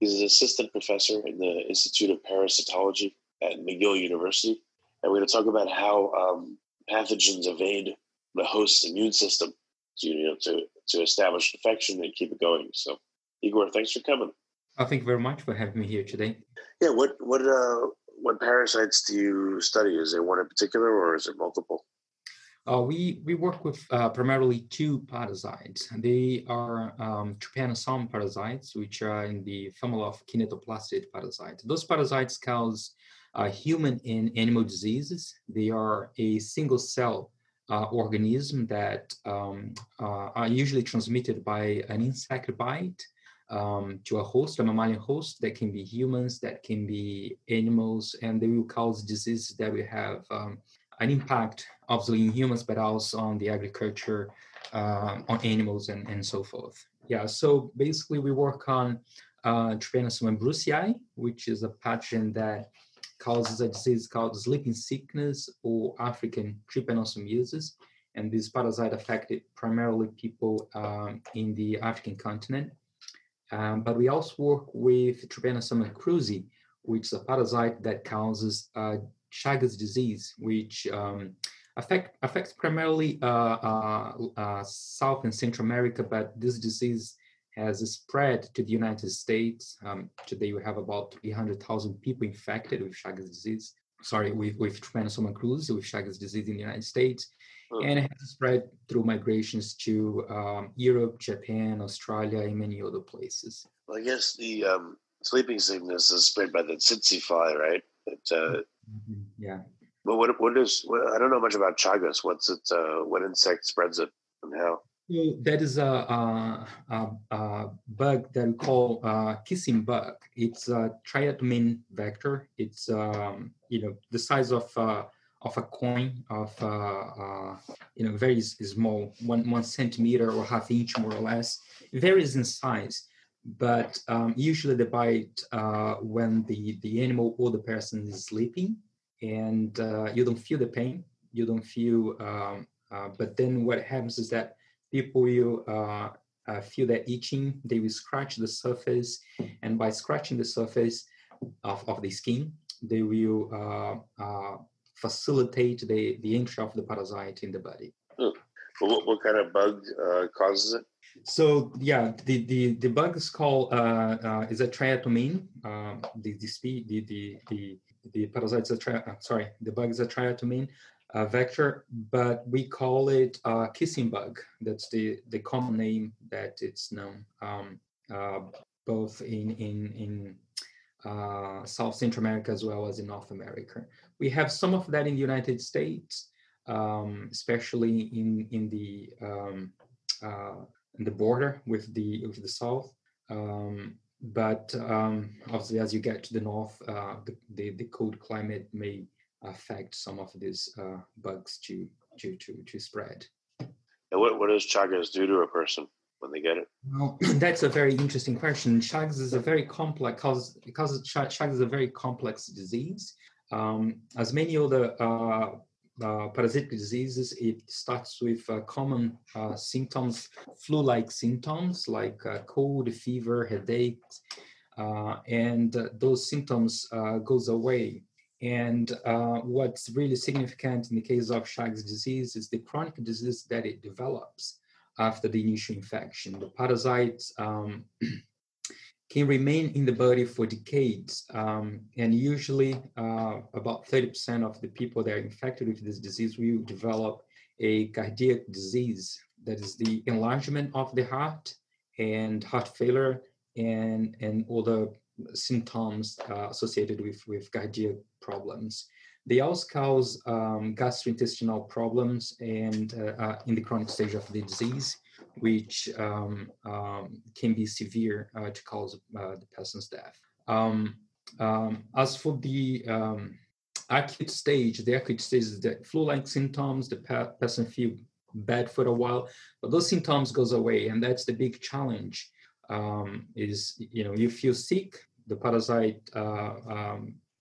He's an assistant professor in the Institute of Parasitology at McGill University. And we're going to talk about how um, pathogens evade the host's immune system to, you know, to, to establish infection and keep it going. So, Igor, thanks for coming. Oh, thank you very much for having me here today. Yeah, what what uh, what parasites do you study? Is there one in particular, or is it multiple? Uh, we we work with uh, primarily two parasites. They are um, trypanosome parasites, which are in the family of kinetoplastid parasites. Those parasites cause uh, human and animal diseases. They are a single cell uh, organism that um, uh, are usually transmitted by an insect bite um, to a host, a mammalian host. That can be humans, that can be animals, and they will cause diseases that will have um, an impact obviously in humans, but also on the agriculture, uh, on animals, and, and so forth. Yeah, so basically we work on uh, Trypanosoma brucei, which is a pathogen that causes a disease called sleeping sickness or African trypanosomiasis. And this parasite affected primarily people um, in the African continent. Um, but we also work with Trypanosoma cruzi, which is a parasite that causes uh, Chagas disease, which um, affect, affects primarily uh, uh, uh, South and Central America, but this disease has spread to the United States. Um, today we have about 300,000 people infected with Chagas disease. Sorry, with, with Trypanosoma cruzi, with Chagas disease in the United States. Hmm. And it has spread through migrations to um, Europe, Japan, Australia, and many other places. Well, I guess the um, sleeping sickness is spread by the tsetse fly, right? It, uh, Mhm, Yeah. But what what is what, I don't know much about chagas. What's it? Uh, what insect spreads it and how? So that is a, a, a, a bug that we call uh, kissing bug. It's a triatomine vector. It's um, you know the size of uh, of a coin of uh, uh, you know very small, one one centimeter or half inch more or less. It varies in size, but um, usually they bite uh, when the the animal or the person is sleeping, and uh, you don't feel the pain. You don't feel. Um, uh, but then what happens is that people will uh, uh, feel that itching. They will scratch the surface, and by scratching the surface of, of the skin, they will uh, uh, facilitate the, the entry of the parasite in the body. But what, what kind of bug uh, causes it? So yeah, the the, the bug is called uh, uh, is a triatomine. Um, the the, the the the parasites a tri- uh, sorry, the bug is a triatomine uh, vector, but we call it uh, kissing bug. That's the the common name that it's known um, uh, both in in in uh, South Central America as well as in North America. We have some of that in the United States, um, especially in in the um, uh, in the border with the with the south. Um, but um, obviously, as you get to the north, uh, the, the cold climate may affect some of these uh, bugs to to to to spread. And what, what does chagas do to a person when they get it? Well, that's a very interesting question. Chagas is a very complex because because Chagas is a very complex disease. Um, as many other uh, uh, parasitic diseases, it starts with uh, common uh, symptoms, flu-like symptoms like uh, cold, fever, headaches, uh, and those symptoms goes away. And what's really significant in the case of Chagas disease is the chronic disease that it develops after the initial infection. The parasites um, can remain in the body for decades, um, and usually uh, about 30% of the people that are infected with this disease will develop a cardiac disease, that is the enlargement of the heart and heart failure and, and other symptoms uh, associated with, with cardiac problems. They also cause um, gastrointestinal problems and uh, uh, in the chronic stage of the disease, which um, um, can be severe uh, to cause uh, the person's death. Um, um, as for the um, acute stage, the acute stage is the flu-like symptoms, the person feel bad for a while, but those symptoms goes away, and that's the big challenge. is you know you feel sick, the parasite uh,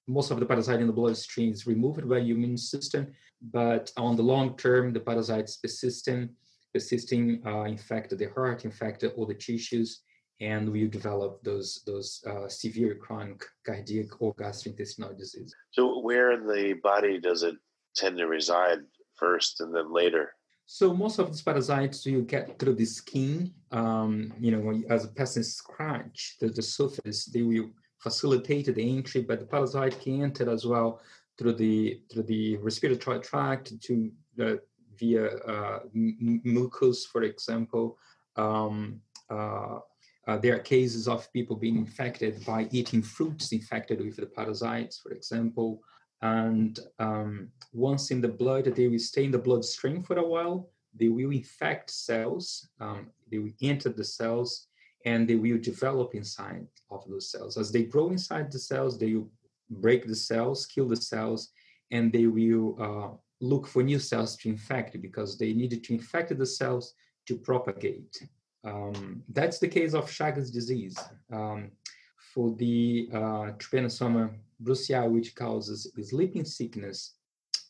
most of the parasite in the bloodstream is removed by your immune system, but on the long term, the parasites persisting, persisting uh, infect the heart, infect all the tissues, and we develop those those uh, severe chronic cardiac or gastrointestinal disease. So, where in the body does it tend to reside first, and then later? So most of these parasites you get through the skin. Um, you know, as a person scratch the, the surface, they will facilitate the entry, but the parasite can enter as well through the through the respiratory tract to uh, via uh, mucus, for example. Um, uh, uh, there are cases of people being infected by eating fruits infected with the parasites, for example. And um, once in the blood, they will stay in the bloodstream for a while. They will infect cells. Um, they will enter the cells and they will develop inside of those cells. As they grow inside the cells, they will break the cells, kill the cells, and they will uh, look for new cells to infect because they needed to infect the cells to propagate. Um, that's the case of Chagas disease. Um, for the uh, Trypanosoma brucei, which causes sleeping sickness,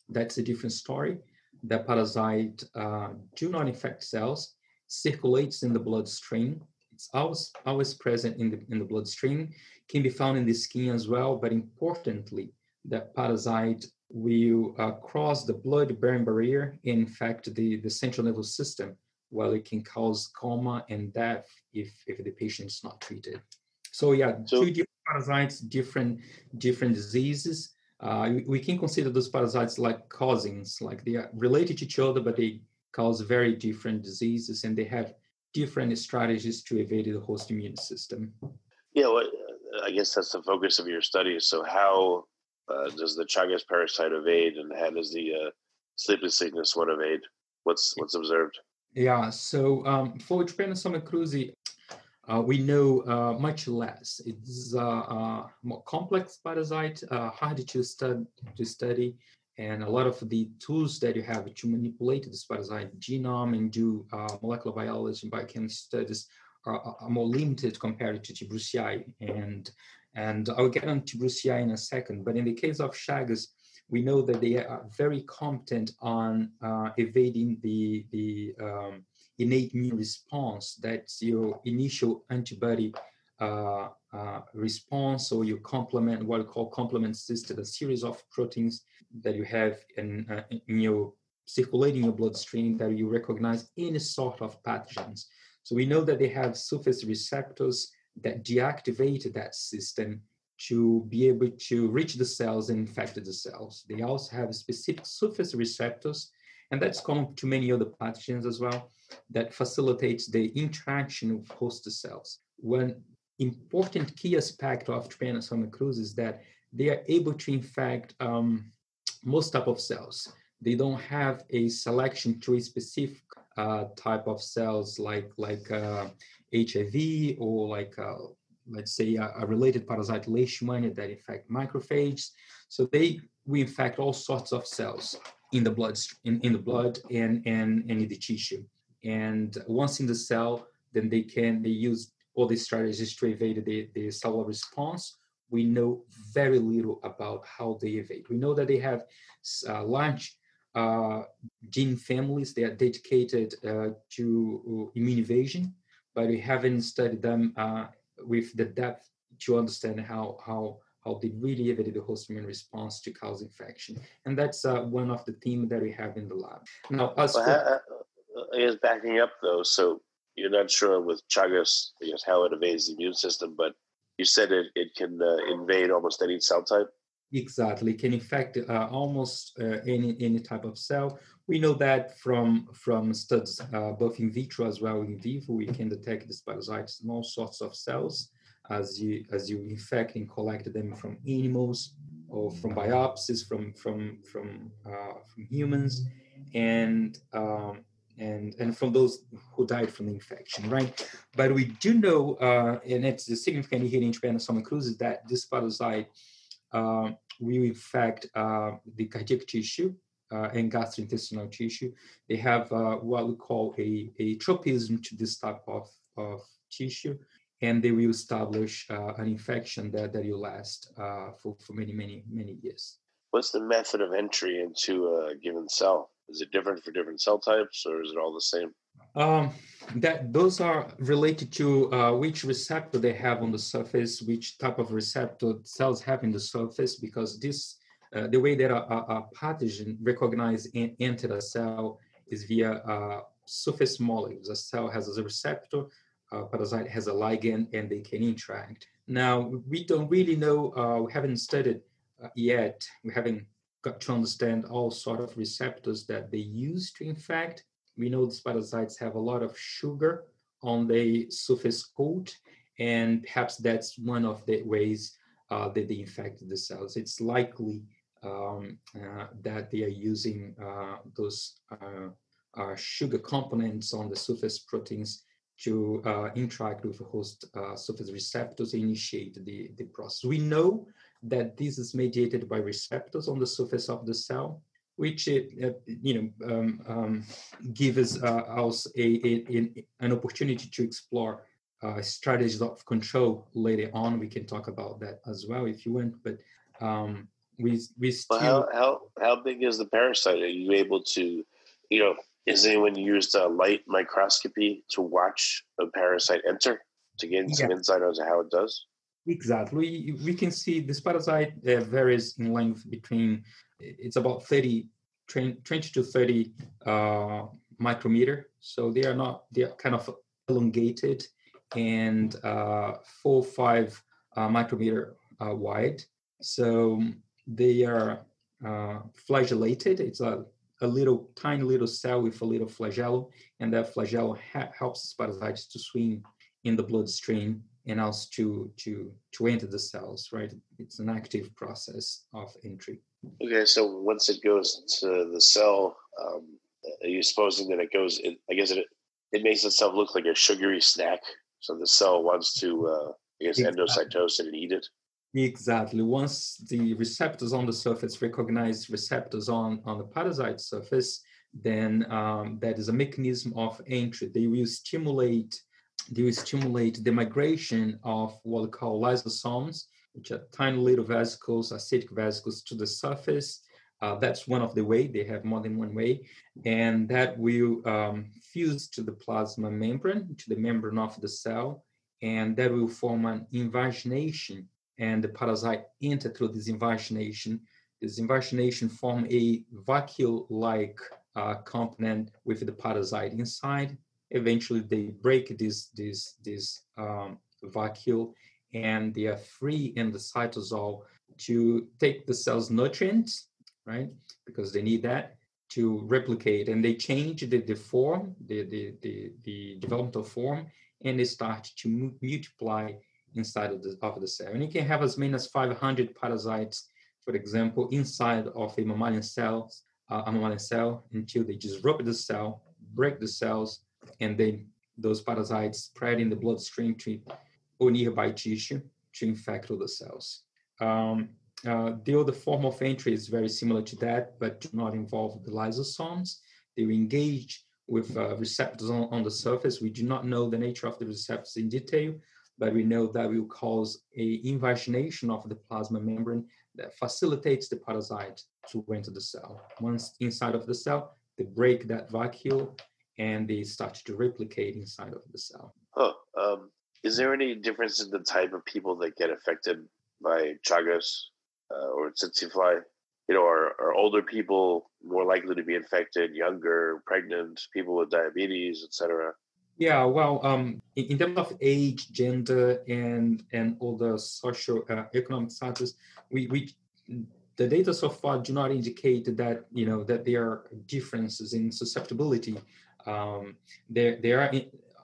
that's a different story. The parasite uh, do not infect cells, circulates in the bloodstream, it's always always present in the in the bloodstream, can be found in the skin as well. But importantly, that parasite will uh, cross the blood-brain barrier and infect the, the central nervous system, while it can cause coma and death if, if the patient is not treated. So yeah, so, two different parasites, different different diseases. Uh, we can consider those parasites like cousins, like they are related to each other, but they cause very different diseases, and they have different strategies to evade the host immune system. Yeah, well, I guess that's the focus of your study. So, how uh, does the Chagas parasite evade, and how does the uh, sleeping sickness one evade? What's what's observed? Yeah, so um, for Trypanosoma cruzi, uh, we know uh, much less. It's a uh, more complex parasite, uh, hard to, stud- to study and a lot of the tools that you have to manipulate this parasite genome and do uh, molecular biology and biochemistry studies are, are, more limited compared to T. brucei. And, and I'll get on T. brucei in a second. But in the case of Chagas, we know that they are very competent on uh, evading the, the um, innate immune response. That's your initial antibody uh, uh, response or your complement, what we call complement system, a series of proteins that you have in, uh, in your circulating your bloodstream that you recognize any sort of pathogens. So we know that they have surface receptors that deactivate that system to be able to reach the cells and infect the cells. They also have specific surface receptors, and that's common to many other pathogens as well, that facilitates the interaction of host cells. One important key aspect of Trypanosoma cruzi is that they are able to infect um, most type of cells. They don't have a selection to a specific uh, type of cells like like uh, HIV or like uh, let's say a, a, related parasite leishmania that infect macrophages. So they we infect all sorts of cells in the blood in, in the blood and, and and in the tissue. And once in the cell, then they can they use all these strategies to evade the, the cellular response, we know very little about how they evade. We know that they have uh, large uh, gene families that are dedicated uh, to immune evasion, but we haven't studied them uh, with the depth to understand how how how they really evade the host immune response to cause infection. And that's uh, one of the themes that we have in the lab. Now, as well, I guess backing up though, so you're not sure with Chagas, I guess, how it evades the immune system, but you said it, it can uh, invade almost any cell type. Exactly, can infect uh, almost uh, any any type of cell. We know that from from studies uh, both in vitro as well in vivo. We can detect these parasites in all sorts of cells. as you as you infect and collect them from animals or from biopsies from from from uh, from humans and um, and and from those who died from the infection, right? But we do know, uh, and it's a significant here in Trypanosoma cruzi, that this parasite uh, will infect uh, the cardiac tissue uh, and gastrointestinal tissue. They have uh, what we call a, a tropism to this type of, of tissue, and they will establish uh, an infection that, that will last for, for many, many, many years. What's the method of entry into a given cell? Is it different for different cell types, or is it all the same? Um, that those are related to uh, which receptor they have on the surface, which type of receptor cells have in the surface, because this uh, the way that a, a, pathogen recognize and enter a cell is via uh, surface molecules. A cell has a receptor, a parasite has a ligand, and they can interact. Now we don't really know. Uh, we haven't studied uh, yet. We haven't got to understand all sort of receptors that they use to infect. We know these parasites have a lot of sugar on the surface coat, and perhaps that's one of the ways uh, that they infect the cells. It's likely um, uh, that they are using uh, those uh, uh, sugar components on the surface proteins to uh, interact with host surface receptors initiate the, the process. We know that this is mediated by receptors on the surface of the cell, which it, uh, you know um, um, gives uh, us a, a, an opportunity to explore uh, strategies of control later on. We can talk about that as well if you want, but um, we we still. Well, how, how how big is the parasite? Are you able to, you know, has anyone used a light microscopy to watch a parasite enter to gain yeah. some insight as to how it does? Exactly. We, we can see this parasite uh, varies in length between, it's about 30, 20 to 30 uh, micrometer. So they are not, they are kind of elongated and uh, four, five uh, micrometer uh, wide. So they are uh, flagellated. It's a, a little tiny little cell with a little flagellum, and that flagellum ha- helps parasites to swim in the bloodstream and also to to to enter the cells right it's an active process of entry okay so once it goes to the cell um, are you supposing that it goes in, i guess it it makes itself look like a sugary snack? So the cell wants to uh, i guess exactly. endocytose it and eat it? Exactly. Once the receptors on the surface recognize receptors on on the parasite surface then um, that is a mechanism of entry. They will stimulate they will stimulate the migration of what we call lysosomes, which are tiny little vesicles, acidic vesicles to the surface. Uh, that's one of the way. They have more than one way, and that will um, fuse to the plasma membrane, to the membrane of the cell, and that will form an invagination. And the parasite enter through this invagination. This invagination form a vacuole-like uh, component with the parasite inside, eventually they break this this this um, vacuole and they are free in the cytosol to take the cell's nutrients right? Because they need that to replicate and they change the, the form the, the the the developmental form and they start to multiply inside of the of the cell. And you can have as many as 500 parasites for example inside of a mammalian cell uh, a mammalian cell until they disrupt the cell break the cells and then those parasites spread in the bloodstream to or nearby tissue to infect all the cells. Um, uh, the other form of entry is very similar to that, but do not involve the lysosomes. They engage with uh, receptors on, on, the surface. We do not know the nature of the receptors in detail, but we know that will cause a invagination of the plasma membrane that facilitates the parasite to enter the cell. Once inside of the cell, they break that vacuole and they start to replicate inside of the cell. Oh, um, is there any difference in the type of people that get affected by Chagas uh, or tsetse fly? You know, are, are older people more likely to be infected, younger, pregnant, people with diabetes, etc.? Yeah, well, um, in, in, terms of age, gender, and and all the social uh, economic status, we we the data so far do not indicate that you know that there are differences in susceptibility um, there, there are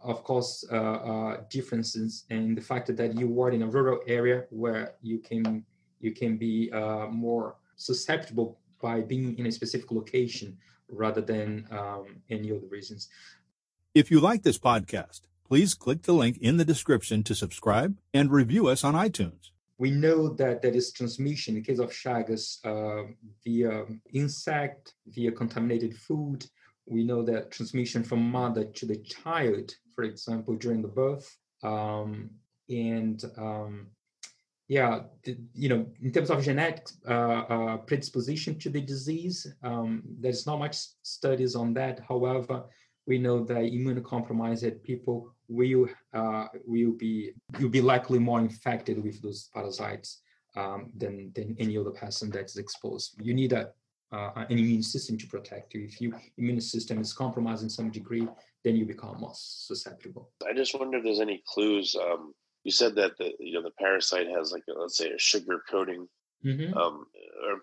of course, uh, uh, differences in the fact that you are in a rural area where you can you can be uh, more susceptible by being in a specific location rather than um, any other reasons. If you like this podcast, please click the link in the description to subscribe and review us on iTunes. We know that there is transmission in the case of Chagas uh, via insect, via contaminated food. We know that transmission from mother to the child, for example, during the birth. Um, and um, yeah, the, you know, in terms of genetic uh, uh, predisposition to the disease, um, there's not much studies on that. However, we know that immunocompromised people will uh, will be will be likely more infected with those parasites um, than than any other person that's exposed. You need a uh, an immune system to protect you. If your immune system is compromised in some degree, then you become more susceptible. I just wonder if there's any clues. Um, you said that the you know the parasite has like a, let's say a sugar coating. Mm-hmm. Um, or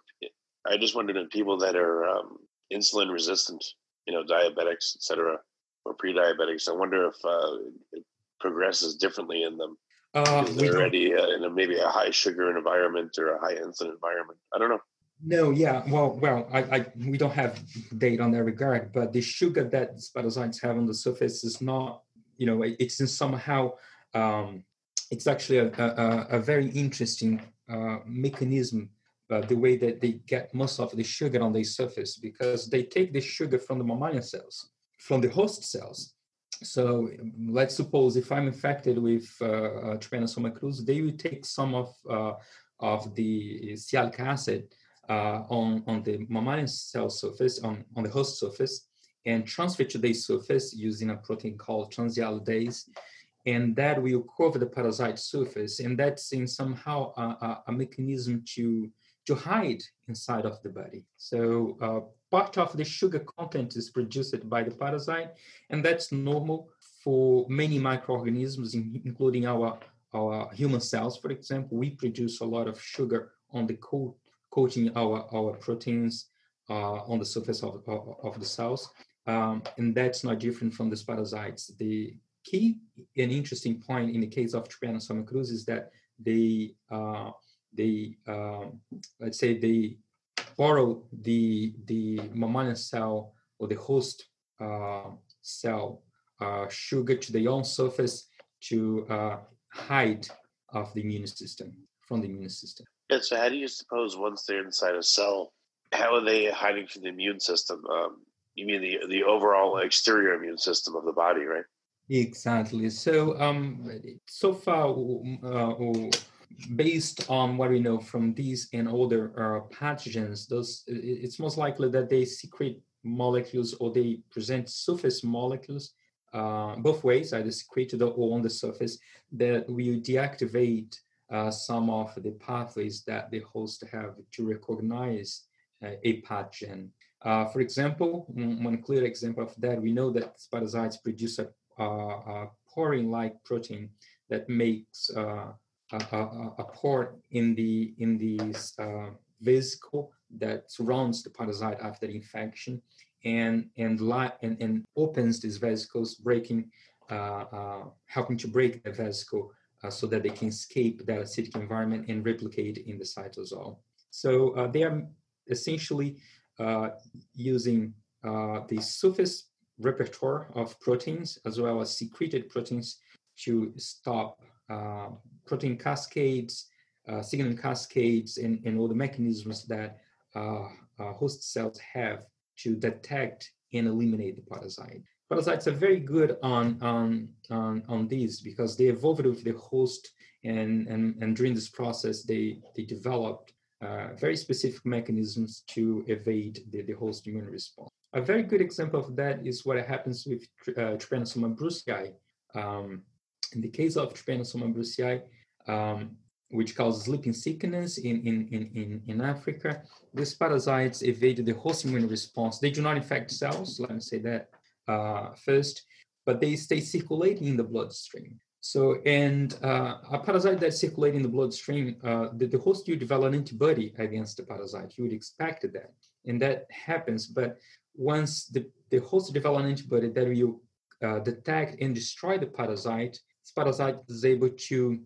I just wondered if people that are um, insulin resistant you know, diabetics, etc., or pre-diabetics. I wonder if uh, it progresses differently in them. Uh, they're already uh, in a, maybe a high sugar environment or a high insulin environment. I don't know. No, yeah, well, well, I, I, we don't have data on that regard, but the sugar that sparatocytes have on the surface is not, you know, it's in somehow, um, it's actually a, a, a very interesting uh, mechanism uh, the way that they get most of the sugar on the surface because they take the sugar from the mammalian cells, from the host cells. So let's suppose if I'm infected with uh, uh, Trypanosoma cruzi, they will take some of uh, of the sialic acid uh, on on the mammalian cell surface, on on the host surface, and transfer to the surface using a protein called transialidase, and that will cover the parasite surface, and that's in somehow a, a, a mechanism to to hide inside of the body. So uh, part of the sugar content is produced by the parasite, and that's normal for many microorganisms, including our, our human cells, for example. We produce a lot of sugar on the coat, coating our, our proteins uh, on the surface of, of, the cells. Um, and that's not different from the parasites. The key and interesting point in the case of Trypanosoma cruzi is that they uh, they um, let's say they borrow the the mammalian cell or the host uh, cell uh, sugar to their own surface to uh, hide of the immune system from the immune system. Yeah, so how do you suppose once they're inside a cell, how are they hiding from the immune system? Um, you mean the the overall exterior immune system of the body, right? Exactly. So um, so far, uh, based on what we know from these and other uh, pathogens, those it's most likely that they secrete molecules or they present surface molecules uh, both ways, either secreted or on the surface, that will deactivate uh, some of the pathways that the host have to recognize uh, a pathogen. Uh, for example, one clear example of that, we know that parasites produce a, a porin-like protein that makes a, a, port in the in the vesicle that surrounds the parasite after infection and and, li- and, and opens these vesicles breaking uh, uh, helping to break the vesicle so that they can escape that acidic environment and replicate in the cytosol so uh, they are essentially uh, using the surface repertoire of proteins as well as secreted proteins to stop uh, protein cascades, uh, signaling cascades, and, and all the mechanisms that uh, host cells have to detect and eliminate the parasite. Parasites are very good on on on, on these because they evolved with the host, and and, and during this process they they developed uh, very specific mechanisms to evade the, the host immune response. A very good example of that is what happens with uh, Trypanosoma brucei. Um, in the case of Trypanosoma brucei, um, which causes sleeping sickness in, in, in, in, Africa, these parasites evade the host immune response. They do not infect cells, let me say that uh, first, but they stay circulating in the bloodstream. So, and uh, a parasite that circulates in the bloodstream, uh, the, the host will develop an antibody against the parasite. You would expect that, and that happens. But once the, the host develop an antibody, that will uh, detect and destroy the parasite, this parasite is able to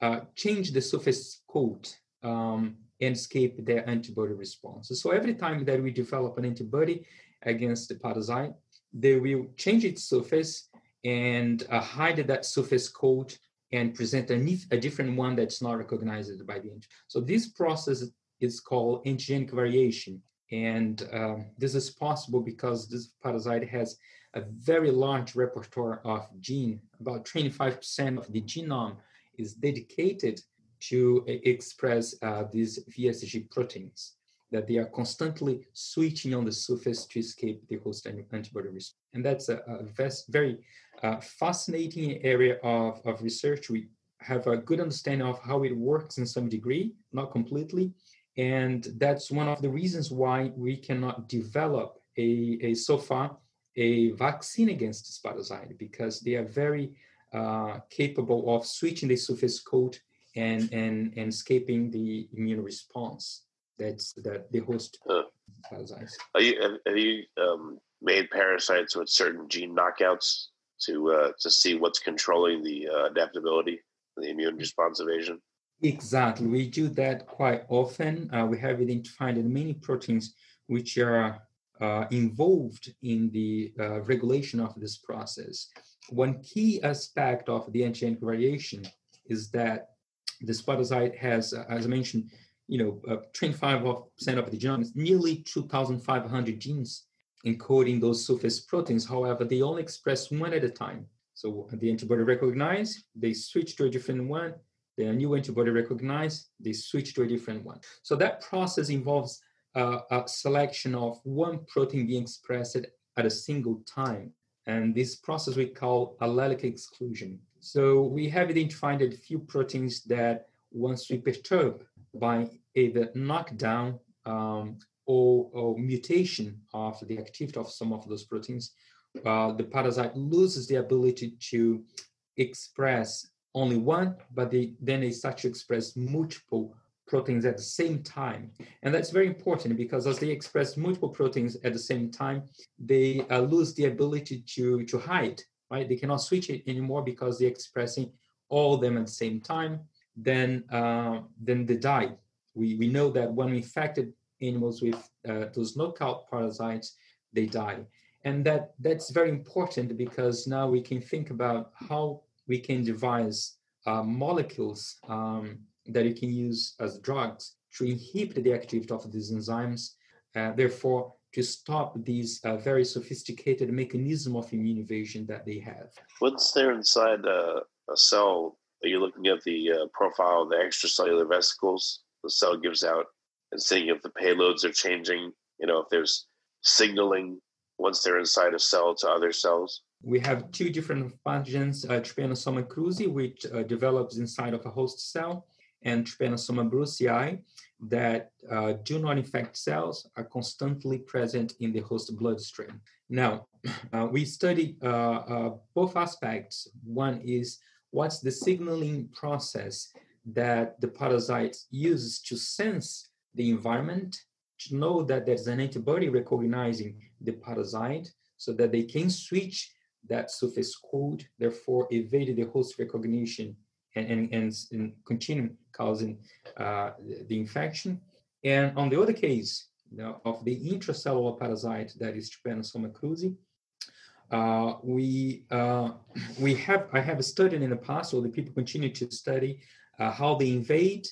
uh, change the surface coat um, and escape their antibody response. So every time that we develop an antibody against the parasite, they will change its surface and uh, hide that surface coat and present a, a, different one that's not recognized by the antigen. So this process is called antigenic variation. And um, this is possible because this parasite has a very large repertoire of gene. About 25% of the genome is dedicated to express uh, these VSG proteins that they are constantly switching on the surface to escape the host antibody response. And that's a, a very uh, fascinating area of, of research. We have a good understanding of how it works in some degree, not completely. And that's one of the reasons why we cannot develop a, a so far a vaccine against parasite because they are very uh, capable of switching the surface coat and, and, and escaping the immune response that's that the host huh. parasites. Are you, have, have you um, made parasites with certain gene knockouts to uh, to see what's controlling the uh, adaptability, the immune response evasion? Exactly, we do that quite often. Uh, we have identified many proteins which are uh, involved in the uh, regulation of this process. One key aspect of the antigenic variation is that this parasite has, as I mentioned, you know, 25% of the genome, nearly 2,500 genes encoding those surface proteins. However, they only express one at a time. So the antibody recognize, they switch to a different one. The new antibody recognize, they switch to a different one. So that process involves uh, a selection of one protein being expressed at a single time. And this process we call allelic exclusion. So we have identified a few proteins that once we perturb by either knockdown um, or, or mutation of the activity of some of those proteins, uh, the parasite loses the ability to express only one, but they, then they start to express multiple proteins at the same time. And that's very important because as they express multiple proteins at the same time, they uh, lose the ability to, to hide, right? They cannot switch it anymore because they're expressing all of them at the same time. Then, uh, then they die. We, we know that when we infected animals with uh, those knockout parasites, they die. And that, that's very important because now we can think about how we can devise uh, molecules um, that you can use as drugs to inhibit the activity of these enzymes, uh, therefore to stop these uh, very sophisticated mechanism of immune evasion that they have. Once they're inside uh, a cell, are you looking at the uh, profile of the extracellular vesicles the cell gives out and seeing if the payloads are changing, you know, if there's signaling once they're inside a cell to other cells? We have two different pathogens, uh, Trypanosoma cruzi, which uh, develops inside of a host cell, and Trypanosoma brucei that uh, do not infect cells, are constantly present in the host bloodstream. Now, uh, we studied uh, uh, both aspects. One is what's the signaling process that the parasite uses to sense the environment to know that there's an antibody recognizing the parasite so that they can switch that surface code, therefore evade the host recognition and, and, and, and continue causing uh, the infection. And on the other case you know, of the intracellular parasite that is Trypanosoma cruzi, uh, we uh, we have I have studied in the past, or the people continue to study how they invade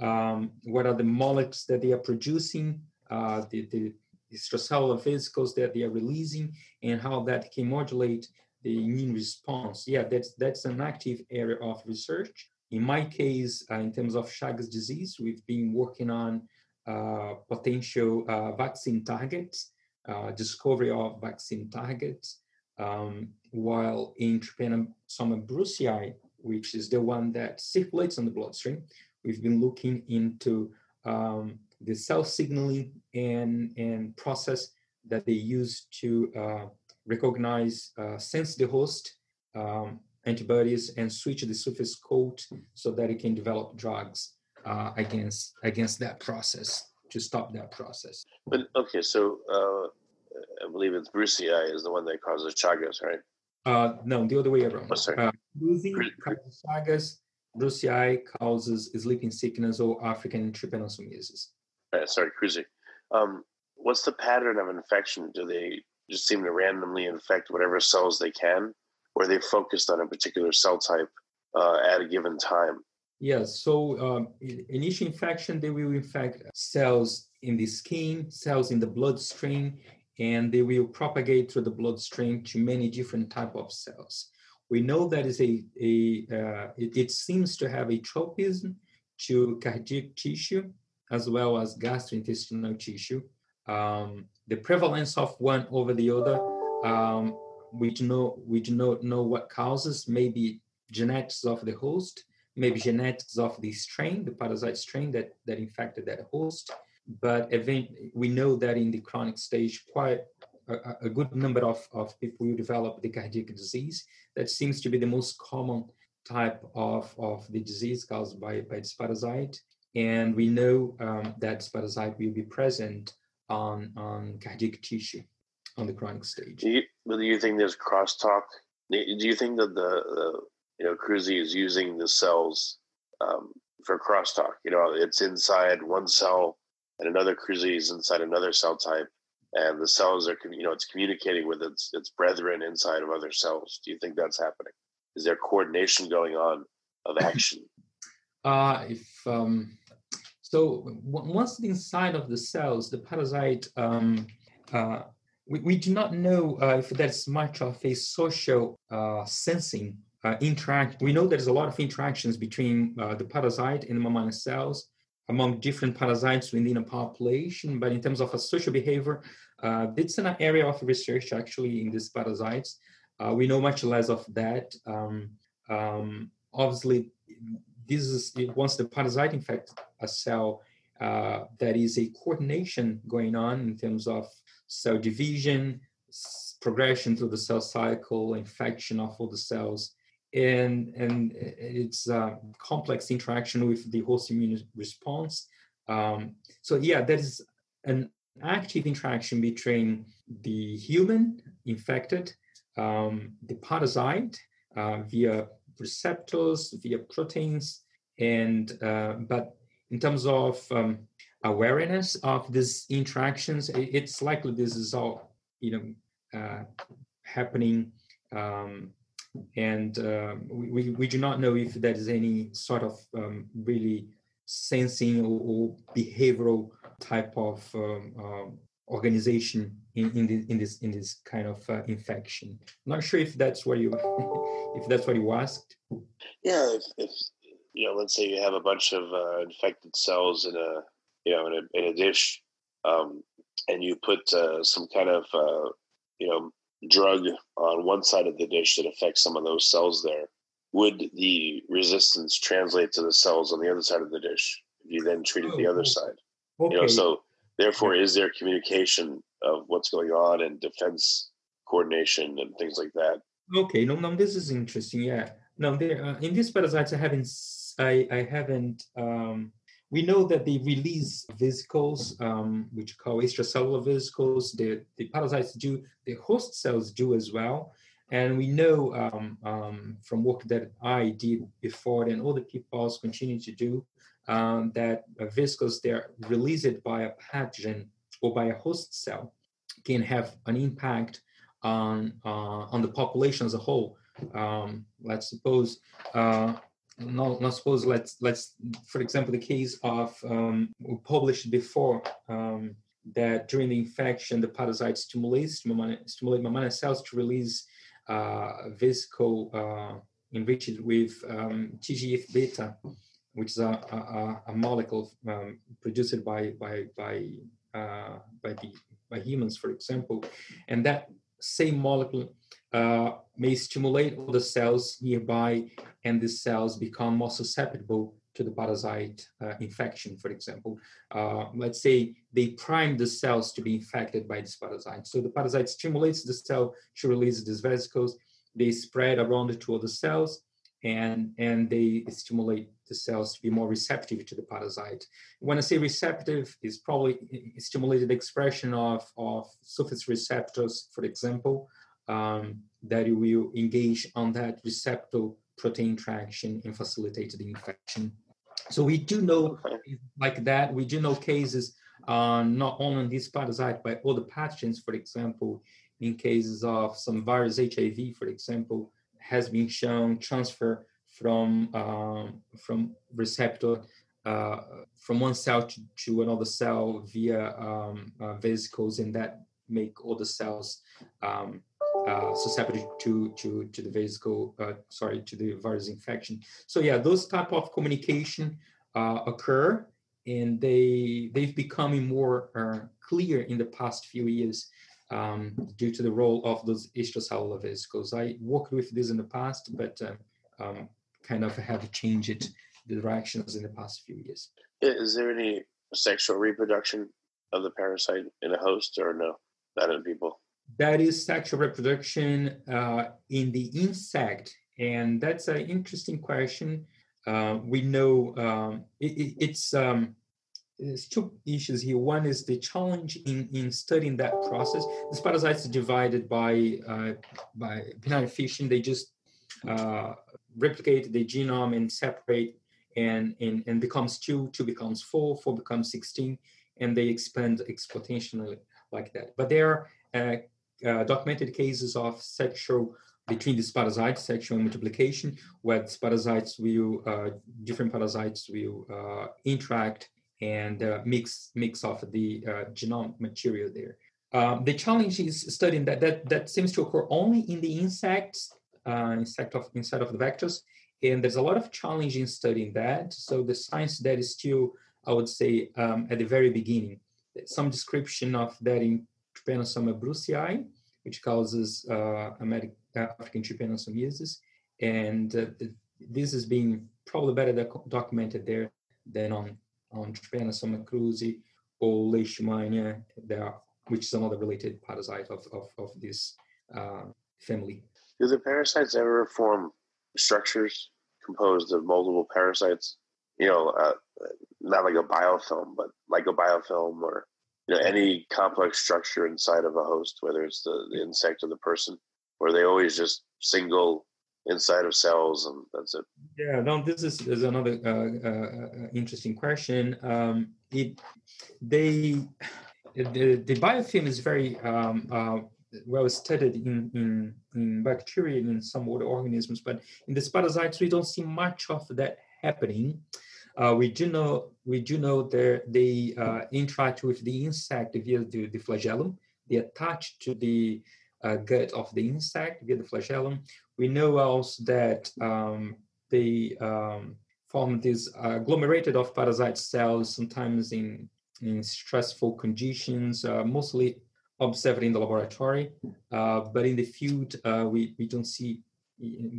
um, what are the molecules that they are producing, uh, the, the extracellular vesicles that they are releasing, and how that can modulate the immune response. Yeah, that's that's an active area of research. In my case, uh, in terms of Chagas disease, we've been working on uh, potential uh, vaccine targets, uh, discovery of vaccine targets, um, while in Trypanosoma brucei, which is the one that circulates in the bloodstream, we've been looking into um, the cell signaling and, and process that they use to uh, recognize, uh, sense the host um, antibodies and switch the surface coat so that it can develop drugs uh, against against that process to stop that process. But okay, so uh, I believe it's Brucei is the one that causes Chagas, right? Uh, no, the other way around. Oh, sorry. Uh, cru- causes chagas, brucei causes sleeping sickness or African trypanosomiasis. Uh, sorry, cruising. Um, what's the pattern of infection? Do they just seem to randomly infect whatever cells they can, or are they focused on a particular cell type uh, at a given time? Yes, so um, i- initial infection, they will infect cells in the skin, cells in the bloodstream, and they will propagate through the bloodstream to many different type of cells. We know that is a, a uh, it, it seems to have a tropism to cardiac tissue as well as gastrointestinal tissue. Um, the prevalence of one over the other, um, we do not we do not know what causes. Maybe genetics of the host, maybe genetics of the strain, the parasite strain that that infected that host. But event, we know that in the chronic stage, quite a, a- good number of, of people will develop the cardiac disease. That seems to be the most common type of, of the disease caused by, by this parasite. And we know um, that this will be present on, on cardiac tissue on the chronic stage. Do you, do you think there's crosstalk? Do you think that the, the you know Cruzy is using the cells um, for crosstalk? You know, it's inside one cell, and another Cruzy is inside another cell type, and the cells are you know it's communicating with its its brethren inside of other cells. Do you think that's happening? Is there coordination going on of action? Uh, if um, so, once inside of the cells, the parasite, um, uh, we, we do not know uh, if that's much of a social uh, sensing uh, interact. We know there's a lot of interactions between uh, the parasite and the mammalian cells among different parasites within a population, but in terms of a social behavior, uh, it's an area of research actually in these parasites. Uh, we know much less of that. Um, um, obviously, this is once the parasite infects a cell, uh, there is a coordination going on in terms of cell division, progression through the cell cycle, infection of all the cells, and and it's a complex interaction with the host immune response. Um, so yeah, that is an active interaction between the human infected, um, the parasite uh, via receptors, via proteins, and uh, but in terms of um, awareness of these interactions, it's likely this is all you know uh, happening, um, and we, we we do not know if there is any sort of um, really sensing or, or behavioral type of um, um, organization in, in, the, in this in this kind of uh, infection. not sure if that's what you if that's what you asked. Yeah, if, if you know, let's say you have a bunch of uh, infected cells in a you know in a in a dish, um, and you put uh, some kind of uh, you know drug on one side of the dish that affects some of those cells there. Would the resistance translate to the cells on the other side of the dish if you then treated the Oh, other oh. side? Okay. You know, so therefore, is there communication of what's going on and defense coordination and things like that? Okay, no, no, this is interesting. Yeah, no, there uh, in these parasites, I haven't, I, I haven't. Um, we know that they release vesicles, um, which call extracellular vesicles. The the parasites do, the host cells do as well, and we know um, um, from work that I did before and other people continue to do um, that uh, vesicles that are released by a pathogen or by a host cell can have an impact on uh, on the population as a whole. Um, let's suppose, uh, not, not suppose. Let's let's for example the case of um, we published before um, that during the infection the parasite stimulates stimulate, mammalian cells to release uh, vesicle uh, enriched with um, TGF beta, which is a, a- a molecule um, produced by by by uh, by the by humans, for example, and that same molecule uh, may stimulate the cells nearby, and these cells become more susceptible to the parasite uh, infection, for example. Uh, let's say they prime the cells to be infected by this parasite. So the parasite stimulates the cell to release these vesicles. They spread around to other cells, and, and they stimulate the cells to be more receptive to the parasite. When I say receptive, is probably stimulated expression of, of surface receptors, for example, um, that will engage on that receptor protein traction and facilitate the infection. So we do know like that. We do know cases uh, not only on this parasite, but other pathogens, for example, in cases of some virus HIV, for example, has been shown transfer from um, from receptor uh, from one cell to, to, another cell via um, uh, vesicles, and that make all the cells um, uh, susceptible to, to, to the vesicle, uh, sorry, to the virus infection. So yeah, those type of communication uh, occur, and they they've becoming more uh, clear in the past few years um, due to the role of those extracellular vesicles. I worked with this in the past, but um, kind of have changed the directions in the past few years. Is there any sexual reproduction of the parasite in a host or no? Not in people. That is sexual reproduction uh, in the insect. And that's an interesting question. Uh, we know um, it, it, it's um, two issues here. One is the challenge in, in studying that process. The parasites are divided by uh, by binary fission. They just uh, replicate the genome and separate and, and, and becomes two, two becomes four, four becomes 16, and they expand exponentially like that. But they are uh, documented cases of sexual between these parasites, sexual multiplication, where these parasites will, uh, different parasites will uh, interact and uh, mix mix off the uh, genome material there. Um, the challenge is studying that, that that seems to occur only in the insects, insect of inside of the vectors, and there's a lot of challenge in studying that. So the science that is still, I would say, um, at the very beginning. Some description of that in Trypanosoma brucei, which causes uh, American, African trypanosomiasis, and uh, the, this has been probably better doc- documented there than on on Trypanosoma cruzi or Leishmania, there, which is another related parasite of of, of this uh, family. Do the parasites ever form structures composed of multiple parasites. You know, uh, not like a biofilm, but like a biofilm or you know any complex structure inside of a host, whether it's the, the insect or the person, or they always just single inside of cells and that's it. Yeah, no, this is, is another uh, uh, uh interesting question. Um, it they the, the biofilm is very um, uh, well studied in, in, in bacteria and in some other organisms, but in the parasites we don't see much of that happening. Uh, we do know we do know that they uh, interact with the insect via the, the flagellum. They attach to the uh, gut of the insect via the flagellum. We know also that um, they um, form this agglomerated of parasite cells sometimes in in stressful conditions, uh, mostly observed in the laboratory, uh, but in the field, uh, we, we don't see,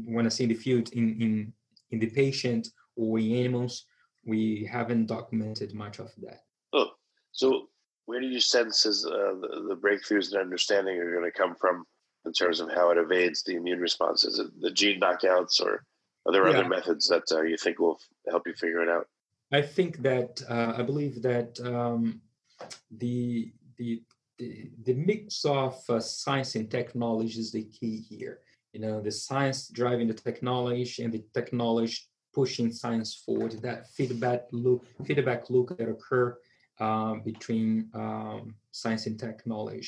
when I say in the field, in, in, in the patient or in animals, we haven't documented much of that. Oh, so where do you sense as uh, the, the, breakthroughs and understanding are going to come from in terms of how it evades the immune response? Is it the gene knockouts or are there yeah. other methods that uh, you think will help you figure it out? I think that uh, I believe that um, the the the, the mix of uh, science and technology is the key here. You know, the science driving the technology and the technology pushing science forward. That feedback loop, feedback loop that occur uh, between um, science and technology.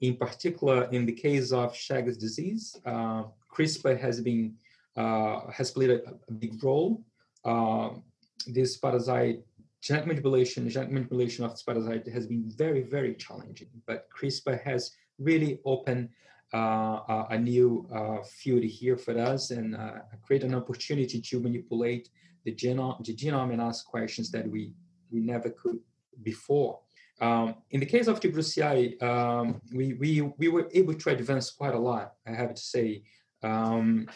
In particular, in the case of Chagas disease, uh, CRISPR has been uh, has played a, a big role. Um, this parasite genetic manipulation, genetic manipulation of parasite has been very, very challenging. But CRISPR has really opened uh, a new uh, field here for us and uh, create an opportunity to manipulate the genome, the genome and ask questions that we, we never could before. Um, in the case of the brucei, um, we, we, we were able to advance quite a lot, I have to say. Um,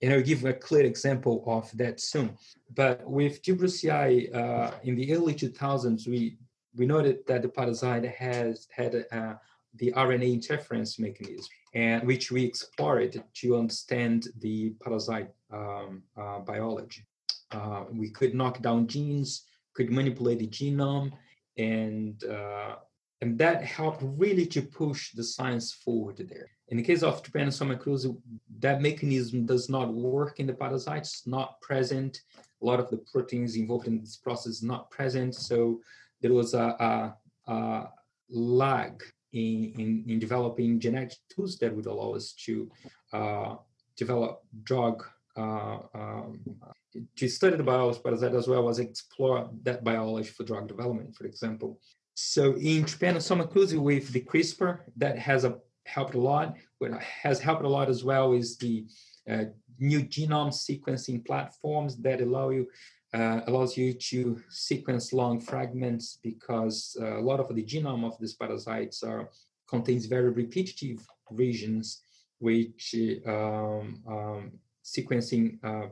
and I'll give a clear example of that soon. But with T. brucei uh, in the early 2000s, we, we noted that the parasite has had uh, the RNA interference mechanism, and which we explored to understand the parasite um, uh, biology. Uh, we could knock down genes, could manipulate the genome, and uh, and that helped really to push the science forward there. In the case of Trypanosoma cruzi, that mechanism does not work in the parasites, not present. A lot of the proteins involved in this process not present. So there was a, a, a lag in, in, in, developing genetic tools that would allow us to uh, develop drug uh, um, to study the biology parasite as well as explore that biology for drug development, for example. So in Trypanosoma cruzi with the CRISPR, that has a, helped a lot. What has helped a lot as well is the uh, new genome sequencing platforms that allow you uh, allows you to sequence long fragments because uh, a lot of the genome of these parasites are contains very repetitive regions, which um, um, sequencing uh,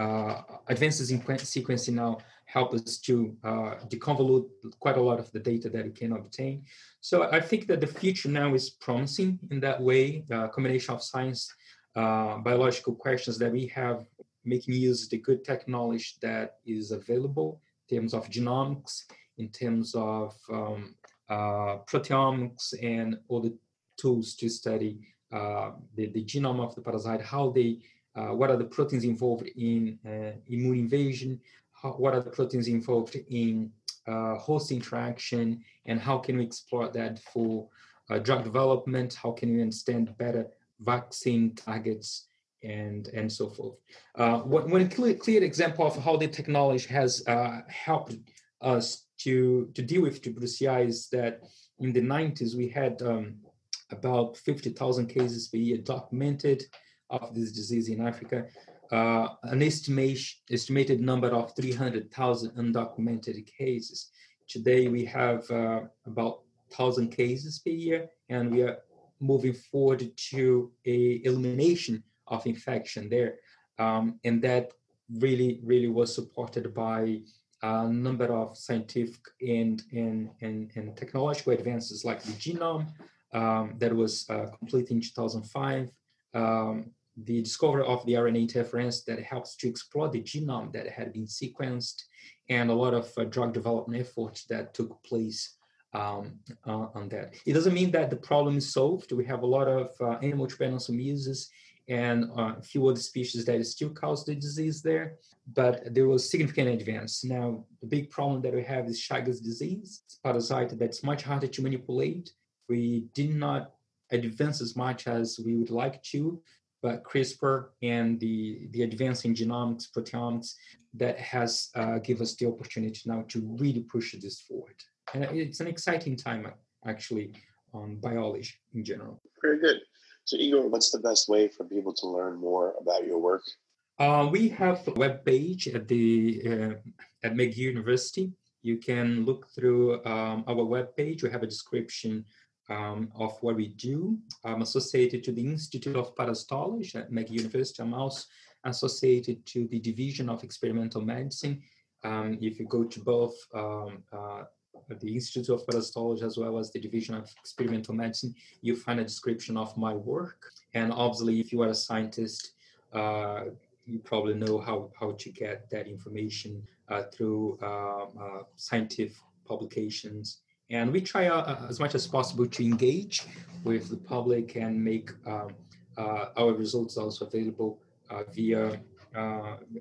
uh, advances in sequencing now help us to uh, deconvolute quite a lot of the data that we can obtain. So I think that the future now is promising in that way, combination of science, uh, biological questions that we have, making use of the good technology that is available in terms of genomics, in terms of um, uh, proteomics and all the tools to study uh, the, the genome of the parasite, how they, uh, what are the proteins involved in uh, immune evasion, how, what are the proteins involved in uh, host interaction, and how can we explore that for uh, drug development? How can we understand better vaccine targets and and so forth? Uh, one, clear, clear example of how the technology has uh, helped us to to deal with brucei is that in the 90s we had um, about 50,000 cases per year documented of this disease in Africa uh, an estimation, estimated number of 300,000 undocumented cases. Today we have uh, about 1,000 cases per year, and we are moving forward to a elimination of infection there. Um, and that really, really was supported by a number of scientific and, and, and, and technological advances like the genome um, that was uh, completed in 2005. Um, the discovery of the RNA interference that helps to explore the genome that had been sequenced, and a lot of uh, drug development efforts that took place um, uh, on that. It doesn't mean that the problem is solved. We have a lot of uh, animal trypanosomiasis and uh, a few other species that still cause the disease there, but there was significant advance. Now, the big problem that we have is Chagas disease. It's a parasite that's much harder to manipulate. We did not advance as much as we would like to but CRISPR and the, the advance in genomics, proteomics, that has uh, give us the opportunity now to really push this forward. And it's an exciting time, actually, on biology in general. Very good. So, Igor, what's the best way for people to learn more about your work? Uh, we have a web page at the uh, at McGill University. You can look through um, our web page. We have a description um, of what we do. I'm associated to the Institute of Parasitology at McGill University. I'm also associated to the Division of Experimental Medicine. Um, if you go to both um, uh, the Institute of Parasitology as well as the Division of Experimental Medicine, you find a description of my work. And obviously, if you are a scientist, uh, you probably know how, how to get that information uh, through um, uh, scientific publications and we try uh, uh, as much as possible to engage with the public and make um, uh, our results also available via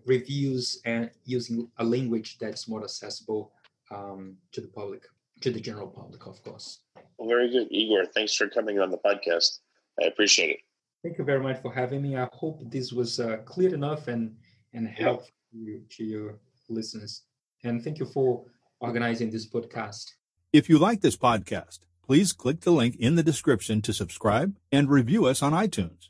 reviews and using a language that's more accessible um, to the public, to the general public, of course. Well, very good, Igor. Thanks for coming on the podcast. I appreciate it. Thank you very much for having me. I hope this was uh, clear enough and and helpful yeah. to your listeners. And thank you for organizing this podcast. If you like this podcast, please click the link in the description to subscribe and review us on iTunes.